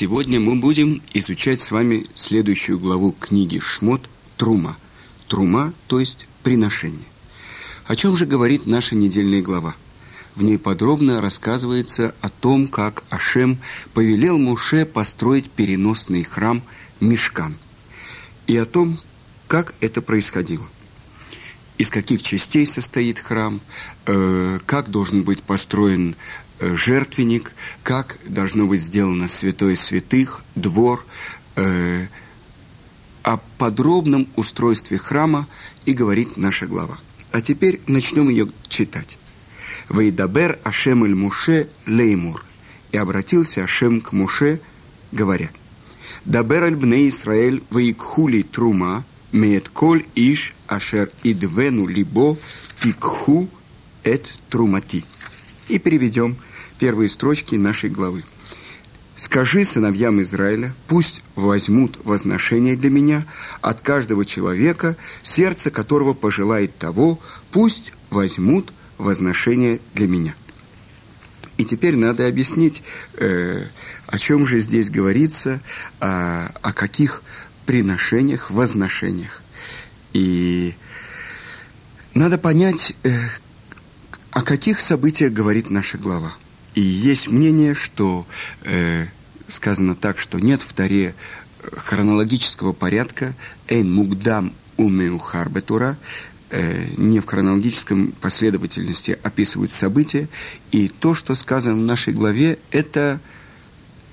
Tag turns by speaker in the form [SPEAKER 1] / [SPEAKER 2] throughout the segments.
[SPEAKER 1] Сегодня мы будем изучать с вами следующую главу книги «Шмот» Трума. Трума, то есть приношение. О чем же говорит наша недельная глава? В ней подробно рассказывается о том, как Ашем повелел Муше построить переносный храм Мешкан, и о том, как это происходило. Из каких частей состоит храм, э, как должен быть построен жертвенник, как должно быть сделано святое святых, двор, э, о подробном устройстве храма и говорит наша глава. А теперь начнем ее читать. «Вейдабер Ашем эль Муше леймур». И обратился Ашем к Муше, говоря, «Дабер аль бне Исраэль вейкхули трума, меет коль иш ашер идвену либо тикху эт трумати». И переведем первые строчки нашей главы. Скажи сыновьям Израиля, пусть возьмут возношение для меня от каждого человека, сердце которого пожелает того, пусть возьмут возношение для меня. И теперь надо объяснить, э, о чем же здесь говорится, о, о каких приношениях, возношениях. И надо понять, э, о каких событиях говорит наша глава. И есть мнение, что э, сказано так, что нет в Таре э, хронологического порядка «Эйн мугдам умеухар бетура», э, не в хронологическом последовательности описывают события, и то, что сказано в нашей главе, это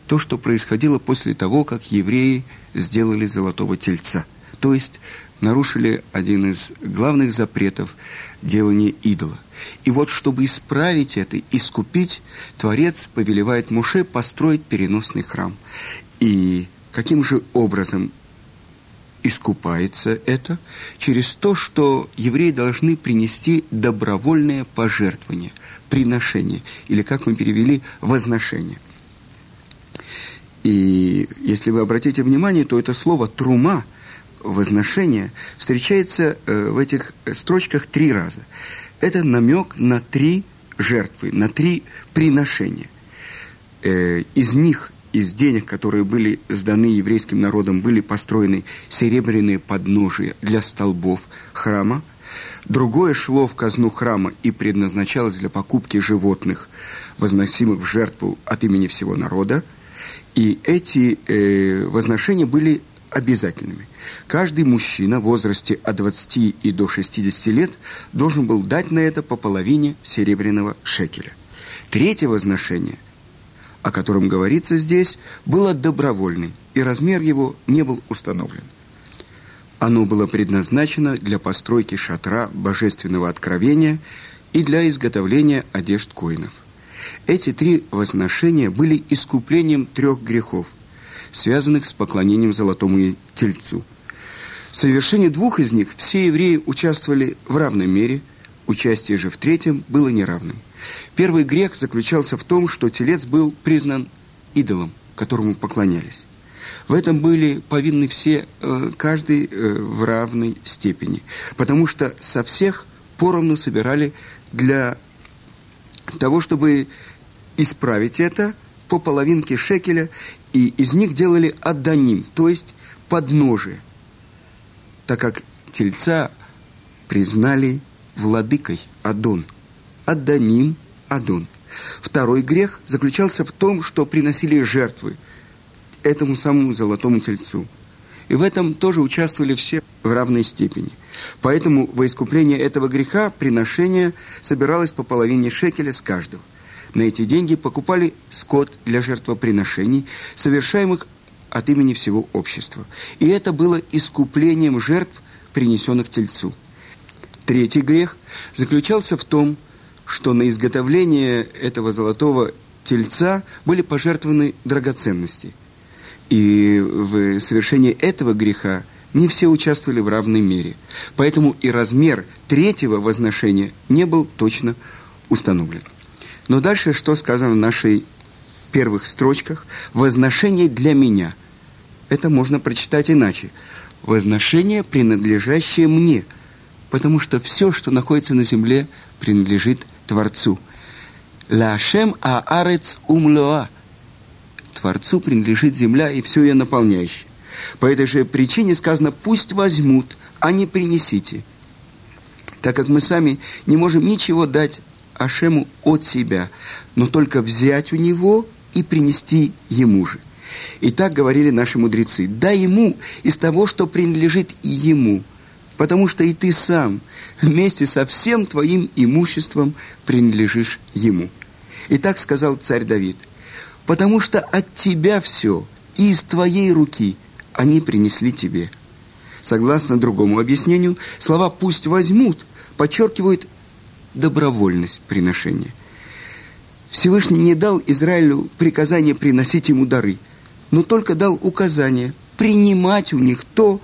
[SPEAKER 1] то, что происходило после того, как евреи сделали золотого тельца. То есть нарушили один из главных запретов делания идола. И вот, чтобы исправить это, искупить, Творец повелевает Муше построить переносный храм. И каким же образом искупается это? Через то, что евреи должны принести добровольное пожертвование, приношение, или, как мы перевели, возношение. И если вы обратите внимание, то это слово «трума», возношение, встречается э, в этих строчках три раза это намек на три жертвы, на три приношения. Э, из них, из денег, которые были сданы еврейским народом, были построены серебряные подножия для столбов храма. Другое шло в казну храма и предназначалось для покупки животных, возносимых в жертву от имени всего народа. И эти э, возношения были обязательными. Каждый мужчина в возрасте от 20 и до 60 лет должен был дать на это по половине серебряного шекеля. Третье возношение, о котором говорится здесь, было добровольным, и размер его не был установлен. Оно было предназначено для постройки шатра божественного откровения и для изготовления одежд коинов. Эти три возношения были искуплением трех грехов, связанных с поклонением золотому тельцу. В совершении двух из них все евреи участвовали в равной мере, участие же в третьем было неравным. Первый грех заключался в том, что телец был признан идолом, которому поклонялись. В этом были повинны все, э, каждый э, в равной степени, потому что со всех поровну собирали для того, чтобы исправить это – по половинке шекеля, и из них делали адданим, то есть подножие, так как тельца признали владыкой Адон. Адданим Адон. Второй грех заключался в том, что приносили жертвы этому самому золотому тельцу. И в этом тоже участвовали все в равной степени. Поэтому во искупление этого греха приношение собиралось по половине шекеля с каждого – на эти деньги покупали скот для жертвоприношений, совершаемых от имени всего общества. И это было искуплением жертв, принесенных тельцу. Третий грех заключался в том, что на изготовление этого золотого тельца были пожертвованы драгоценности. И в совершении этого греха не все участвовали в равной мере. Поэтому и размер третьего возношения не был точно установлен. Но дальше что сказано в нашей первых строчках? «Возношение для меня». Это можно прочитать иначе. «Возношение, принадлежащее мне». Потому что все, что находится на земле, принадлежит Творцу. «Лашем аарец умлоа». Творцу принадлежит земля и все ее наполняющее. По этой же причине сказано «пусть возьмут, а не принесите». Так как мы сами не можем ничего дать Ашему от себя, но только взять у него и принести ему же. И так говорили наши мудрецы. Дай ему из того, что принадлежит ему, потому что и ты сам вместе со всем твоим имуществом принадлежишь ему. И так сказал царь Давид. Потому что от тебя все, и из твоей руки они принесли тебе. Согласно другому объяснению, слова «пусть возьмут» подчеркивают добровольность приношения. Всевышний не дал Израилю приказание приносить ему дары – но только дал указание принимать у них то,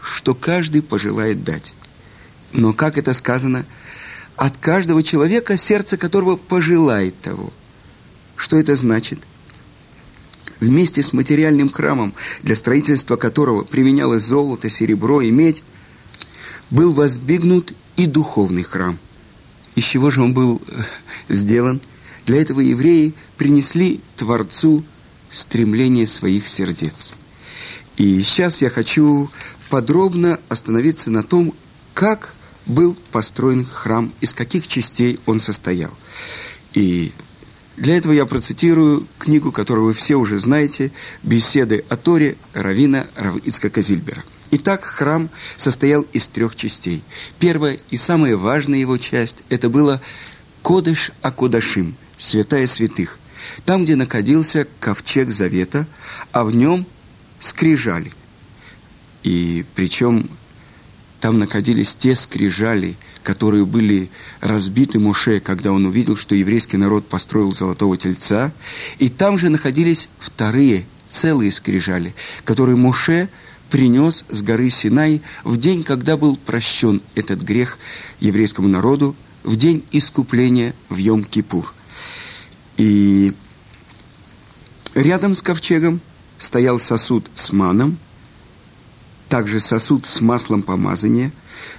[SPEAKER 1] что каждый пожелает дать. Но, как это сказано, от каждого человека, сердце которого пожелает того. Что это значит? Вместе с материальным храмом, для строительства которого применялось золото, серебро и медь, был воздвигнут и духовный храм. Из чего же он был э, сделан? Для этого евреи принесли Творцу стремление своих сердец. И сейчас я хочу подробно остановиться на том, как был построен храм, из каких частей он состоял. И для этого я процитирую книгу, которую вы все уже знаете, «Беседы о Торе» Равина Равицка Зильбера. Итак, храм состоял из трех частей. Первая и самая важная его часть – это было Кодыш Акодашим, святая святых – там, где находился ковчег завета, а в нем скрижали. И причем там находились те скрижали, которые были разбиты Моше, когда он увидел, что еврейский народ построил золотого тельца. И там же находились вторые целые скрижали, которые Моше принес с горы Синай в день, когда был прощен этот грех еврейскому народу, в день искупления в Йом-Кипур. И рядом с ковчегом стоял сосуд с маном, также сосуд с маслом помазания,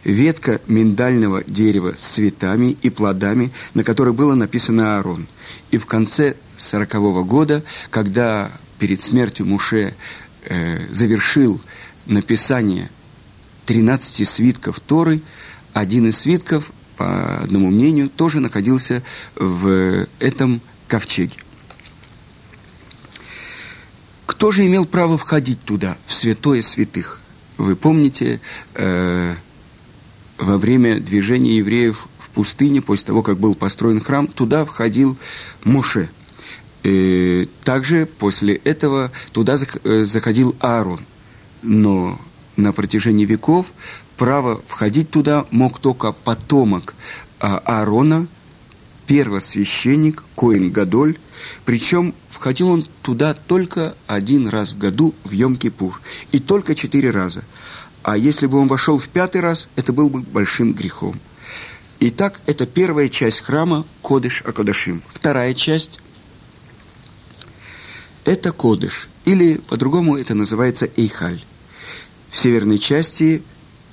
[SPEAKER 1] ветка миндального дерева с цветами и плодами, на которой было написано Аарон. И в конце сорокового года, когда перед смертью Муше э, завершил написание 13 свитков Торы, один из свитков, по одному мнению, тоже находился в этом ковчеге. Кто же имел право входить туда, в святое святых? Вы помните, э, во время движения евреев в пустыне, после того, как был построен храм, туда входил Моше. И э, также после этого туда э, заходил Аарон. Но на протяжении веков право входить туда мог только потомок а, Аарона – первосвященник Коин Гадоль, причем входил он туда только один раз в году в Йом-Кипур, и только четыре раза. А если бы он вошел в пятый раз, это был бы большим грехом. Итак, это первая часть храма Кодыш Акодашим. Вторая часть – это Кодыш, или по-другому это называется Эйхаль. В северной части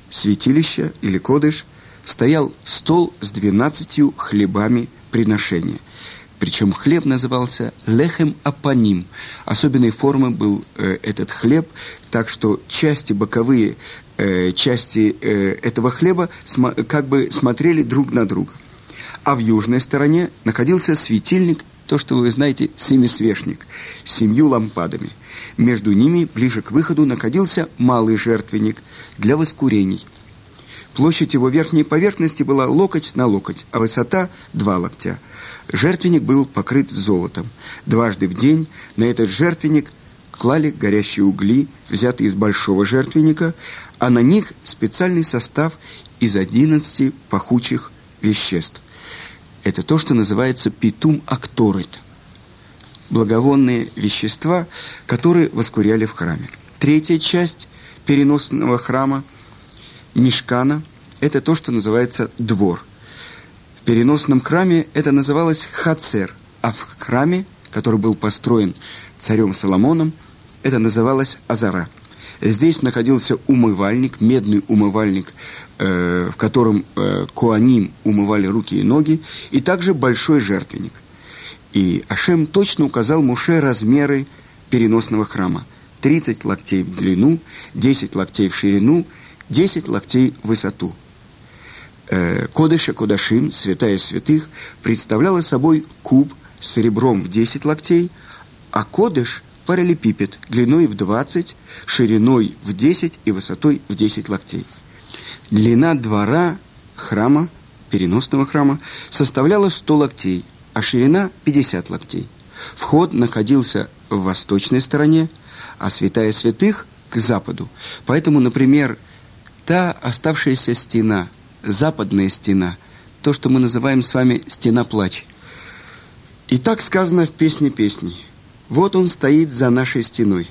[SPEAKER 1] святилища или Кодыш стоял стол с двенадцатью хлебами приношения. Причем хлеб назывался лехем апаним. Особенной формы был э, этот хлеб, так что части боковые, э, части э, этого хлеба см- как бы смотрели друг на друга. А в южной стороне находился светильник, то, что вы знаете, семисвешник, с семью лампадами. Между ними, ближе к выходу, находился малый жертвенник для воскурений – Площадь его верхней поверхности была локоть на локоть, а высота – два локтя. Жертвенник был покрыт золотом. Дважды в день на этот жертвенник клали горящие угли, взятые из большого жертвенника, а на них специальный состав из 11 пахучих веществ. Это то, что называется питум акторит. Благовонные вещества, которые воскуряли в храме. Третья часть переносного храма – Мешкана – это то, что называется двор. Переносном храме это называлось хацер, а в храме, который был построен царем Соломоном, это называлось азара. Здесь находился умывальник, медный умывальник, э, в котором э, куаним умывали руки и ноги, и также большой жертвенник. И Ашем точно указал Муше размеры переносного храма. 30 локтей в длину, 10 локтей в ширину, 10 локтей в высоту. Э, Кодыша Кодашим, святая святых, представляла собой куб с ребром в 10 локтей, а Кодыш – параллелепипед длиной в 20, шириной в 10 и высотой в 10 локтей. Длина двора храма, переносного храма, составляла 100 локтей, а ширина 50 локтей. Вход находился в восточной стороне, а святая святых – к западу. Поэтому, например, та оставшаяся стена, западная стена, то, что мы называем с вами стена плач. И так сказано в песне песней. Вот он стоит за нашей стеной.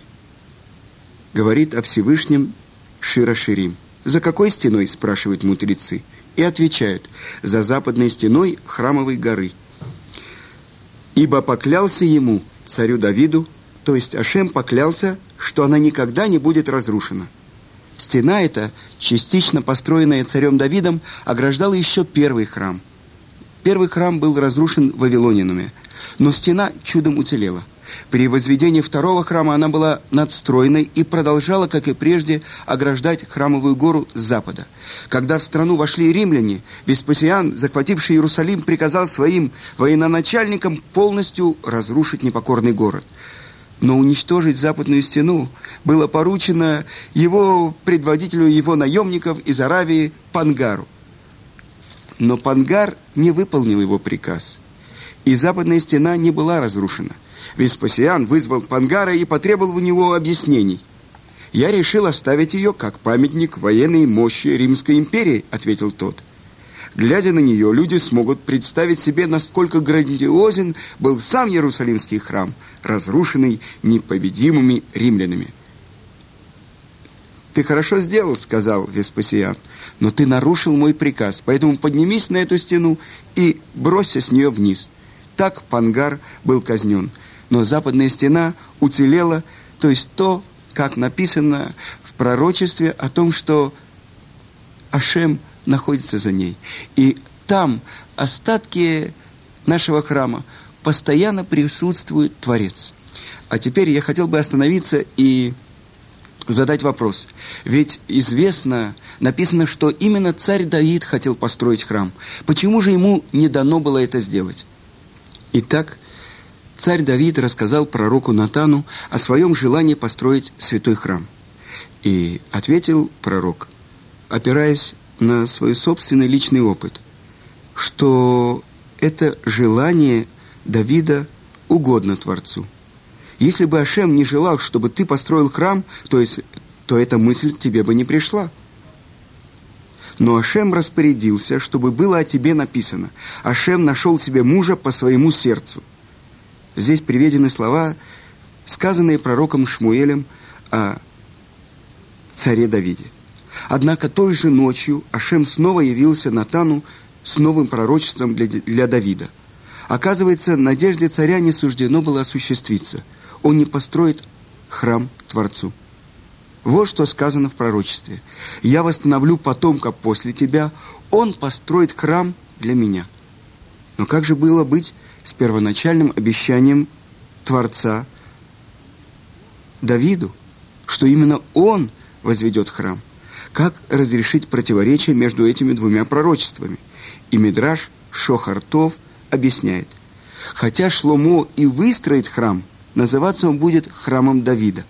[SPEAKER 1] Говорит о Всевышнем Шира Ширим. За какой стеной, спрашивают мудрецы. И отвечают, за западной стеной храмовой горы. Ибо поклялся ему, царю Давиду, то есть Ашем поклялся, что она никогда не будет разрушена. Стена эта, частично построенная царем Давидом, ограждала еще первый храм. Первый храм был разрушен вавилонянами, но стена чудом уцелела – при возведении второго храма она была надстроенной и продолжала, как и прежде, ограждать храмовую гору с запада. Когда в страну вошли римляне, Веспасиан, захвативший Иерусалим, приказал своим военачальникам полностью разрушить непокорный город. Но уничтожить западную стену было поручено его предводителю его наемников из Аравии Пангару. Но Пангар не выполнил его приказ, и западная стена не была разрушена. Веспасиан вызвал Пангара и потребовал у него объяснений. «Я решил оставить ее как памятник военной мощи Римской империи», — ответил тот. Глядя на нее, люди смогут представить себе, насколько грандиозен был сам Иерусалимский храм, разрушенный непобедимыми римлянами. «Ты хорошо сделал», — сказал Веспасиан, — «но ты нарушил мой приказ, поэтому поднимись на эту стену и бросься с нее вниз». Так Пангар был казнен — но западная стена уцелела, то есть то, как написано в пророчестве о том, что Ашем находится за ней. И там остатки нашего храма постоянно присутствует Творец. А теперь я хотел бы остановиться и задать вопрос. Ведь известно, написано, что именно царь Давид хотел построить храм. Почему же ему не дано было это сделать? Итак, царь Давид рассказал пророку Натану о своем желании построить святой храм. И ответил пророк, опираясь на свой собственный личный опыт, что это желание Давида угодно Творцу. Если бы Ашем не желал, чтобы ты построил храм, то, есть, то эта мысль тебе бы не пришла. Но Ашем распорядился, чтобы было о тебе написано. Ашем нашел себе мужа по своему сердцу – Здесь приведены слова, сказанные пророком Шмуэлем о царе Давиде. Однако той же ночью Ашем снова явился Натану с новым пророчеством для, для Давида. Оказывается, надежде царя не суждено было осуществиться. Он не построит храм Творцу. Вот что сказано в пророчестве. «Я восстановлю потомка после тебя, он построит храм для меня». Но как же было быть с первоначальным обещанием Творца Давиду, что именно он возведет храм. Как разрешить противоречие между этими двумя пророчествами? И Мидраш Шохартов объясняет, хотя Шломо и выстроит храм, называться он будет храмом Давида.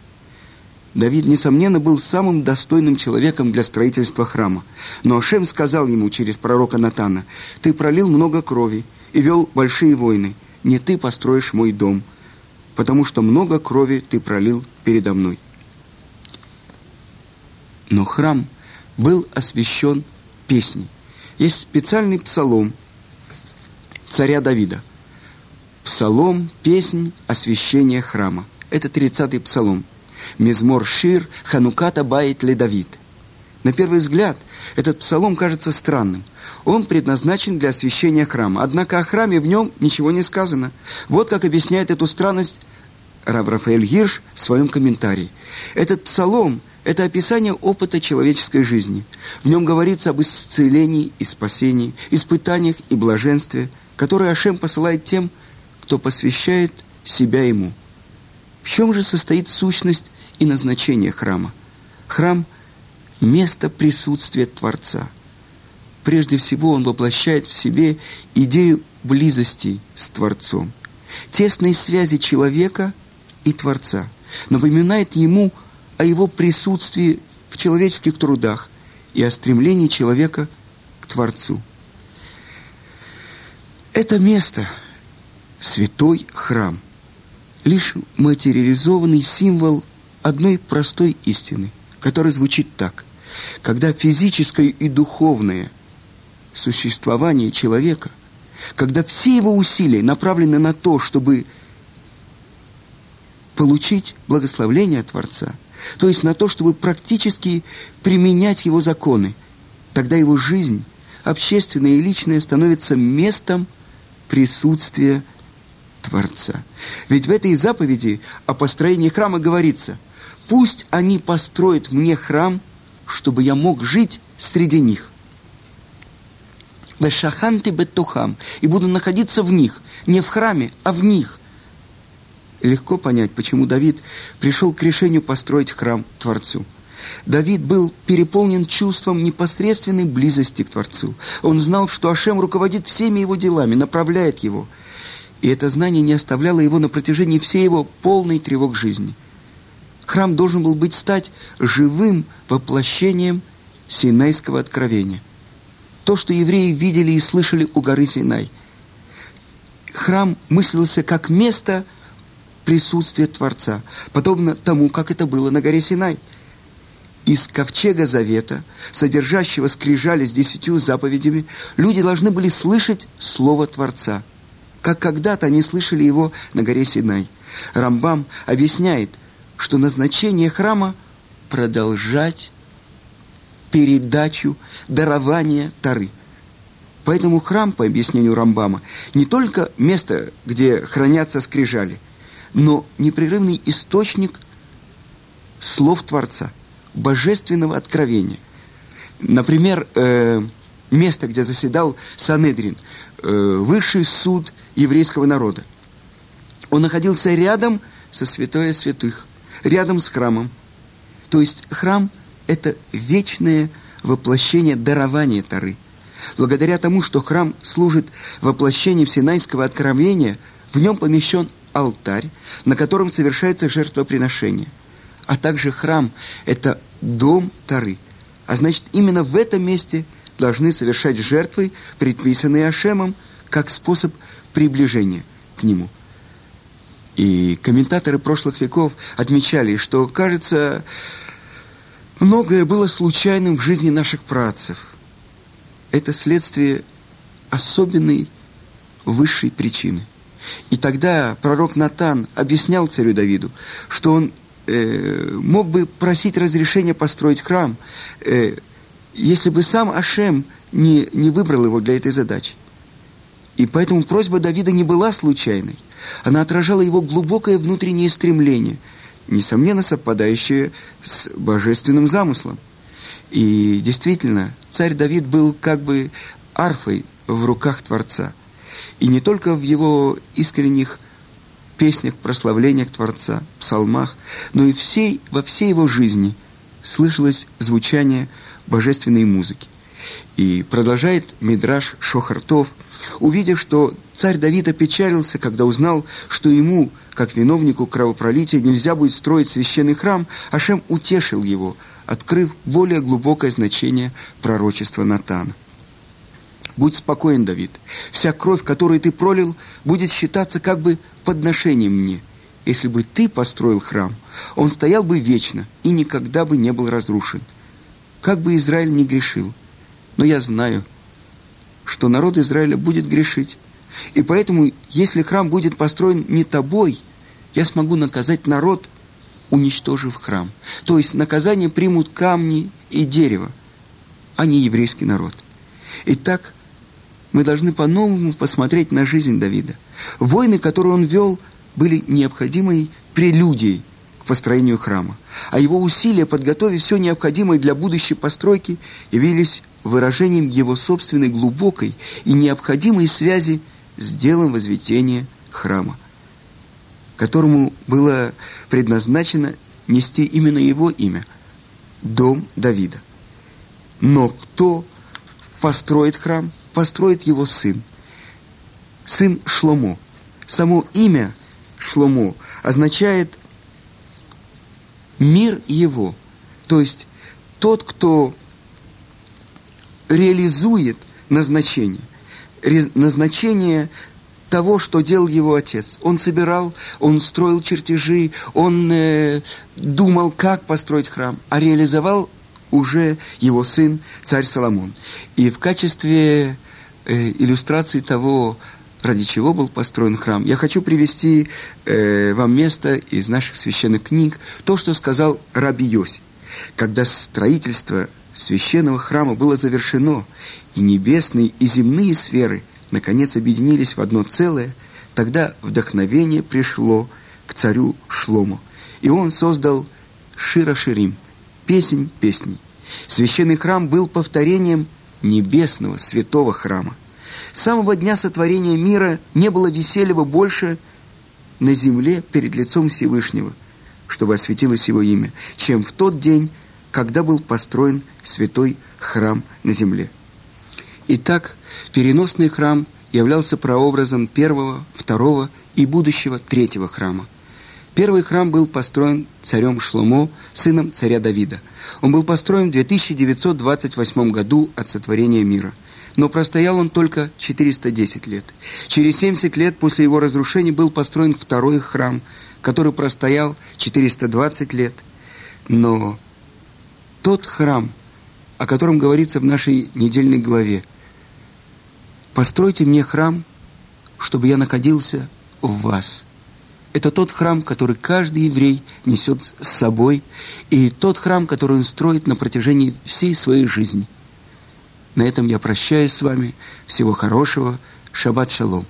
[SPEAKER 1] Давид, несомненно, был самым достойным человеком для строительства храма. Но Ашем сказал ему через пророка Натана, «Ты пролил много крови, и вел большие войны. Не ты построишь мой дом, потому что много крови ты пролил передо мной. Но храм был освящен песней. Есть специальный псалом царя Давида. Псалом, песнь, освящение храма. Это 30-й псалом. Мизмор Шир, Хануката Баит Ле Давид. На первый взгляд, этот псалом кажется странным – он предназначен для освящения храма. Однако о храме в нем ничего не сказано. Вот как объясняет эту странность Рав Рафаэль Гирш в своем комментарии. Этот псалом – это описание опыта человеческой жизни. В нем говорится об исцелении и спасении, испытаниях и блаженстве, которые Ашем посылает тем, кто посвящает себя ему. В чем же состоит сущность и назначение храма? Храм – место присутствия Творца. Прежде всего он воплощает в себе идею близости с Творцом, тесной связи человека и Творца, напоминает ему о его присутствии в человеческих трудах и о стремлении человека к Творцу. Это место – святой храм, лишь материализованный символ одной простой истины, которая звучит так. Когда физическое и духовное существование человека, когда все его усилия направлены на то, чтобы получить благословление Творца, то есть на то, чтобы практически применять его законы, тогда его жизнь, общественная и личная, становится местом присутствия Творца. Ведь в этой заповеди о построении храма говорится, пусть они построят мне храм, чтобы я мог жить среди них. Вешаханты беттухам, и буду находиться в них, не в храме, а в них. Легко понять, почему Давид пришел к решению построить храм Творцу. Давид был переполнен чувством непосредственной близости к Творцу. Он знал, что Ашем руководит всеми его делами, направляет его. И это знание не оставляло его на протяжении всей его полной тревог жизни. Храм должен был быть стать живым воплощением Синайского откровения. То, что евреи видели и слышали у горы Синай. Храм мыслился как место присутствия Творца, подобно тому, как это было на горе Синай – из ковчега завета, содержащего скрижали с десятью заповедями, люди должны были слышать Слово Творца, как когда-то они слышали его на горе Синай. Рамбам объясняет, что назначение храма – продолжать передачу, дарование Тары. Поэтому храм, по объяснению Рамбама, не только место, где хранятся скрижали, но непрерывный источник слов Творца – божественного откровения. Например, э, место, где заседал Санедрин, э, высший суд еврейского народа. Он находился рядом со святое святых, рядом с храмом. То есть храм – это вечное воплощение дарования Тары. Благодаря тому, что храм служит воплощением Синайского откровения, в нем помещен алтарь, на котором совершается жертвоприношение – а также храм – это дом Тары. А значит, именно в этом месте должны совершать жертвы, предписанные Ашемом, как способ приближения к нему. И комментаторы прошлых веков отмечали, что, кажется, многое было случайным в жизни наших працев. Это следствие особенной высшей причины. И тогда пророк Натан объяснял царю Давиду, что он э, мог бы просить разрешения построить храм, э, если бы сам Ашем не, не выбрал его для этой задачи. И поэтому просьба Давида не была случайной. Она отражала его глубокое внутреннее стремление, несомненно совпадающее с божественным замыслом. И действительно, царь Давид был как бы арфой в руках Творца. И не только в его искренних песнях, прославлениях Творца, псалмах, но и всей, во всей его жизни слышалось звучание божественной музыки. И продолжает Мидраш Шохартов, увидев, что царь Давид опечалился, когда узнал, что ему, как виновнику кровопролития, нельзя будет строить священный храм, Ашем утешил его, открыв более глубокое значение пророчества Натана. Будь спокоен, Давид. Вся кровь, которую ты пролил, будет считаться как бы подношением мне. Если бы ты построил храм, он стоял бы вечно и никогда бы не был разрушен. Как бы Израиль не грешил. Но я знаю, что народ Израиля будет грешить. И поэтому, если храм будет построен не тобой, я смогу наказать народ, уничтожив храм. То есть наказание примут камни и дерево, а не еврейский народ. Итак, мы должны по-новому посмотреть на жизнь Давида. Войны, которые он вел, были необходимой прелюдией к построению храма. А его усилия подготовить все необходимое для будущей постройки явились выражением его собственной глубокой и необходимой связи с делом возведения храма, которому было предназначено нести именно его имя – Дом Давида. Но кто построит храм? Построит его сын. Сын Шломо. Само имя Шломо означает мир его. То есть тот, кто реализует назначение. Назначение того, что делал его отец. Он собирал, он строил чертежи, он э, думал, как построить храм, а реализовал уже его сын, царь Соломон. И в качестве э, иллюстрации того, ради чего был построен храм, я хочу привести э, вам место из наших священных книг, то, что сказал Раби Йоси. Когда строительство священного храма было завершено, и небесные и земные сферы наконец объединились в одно целое, тогда вдохновение пришло к царю Шлому, и он создал Шира Ширим, песнь песней. Священный храм был повторением небесного святого храма. С самого дня сотворения мира не было веселья больше на земле перед лицом Всевышнего, чтобы осветилось его имя, чем в тот день, когда был построен святой храм на земле. Итак, переносный храм являлся прообразом первого, второго и будущего третьего храма. Первый храм был построен царем Шломо, сыном царя Давида. Он был построен в 2928 году от сотворения мира. Но простоял он только 410 лет. Через 70 лет после его разрушения был построен второй храм, который простоял 420 лет. Но тот храм, о котором говорится в нашей недельной главе. «Постройте мне храм, чтобы я находился в вас». Это тот храм, который каждый еврей несет с собой, и тот храм, который он строит на протяжении всей своей жизни. На этом я прощаюсь с вами. Всего хорошего. Шаббат шалом.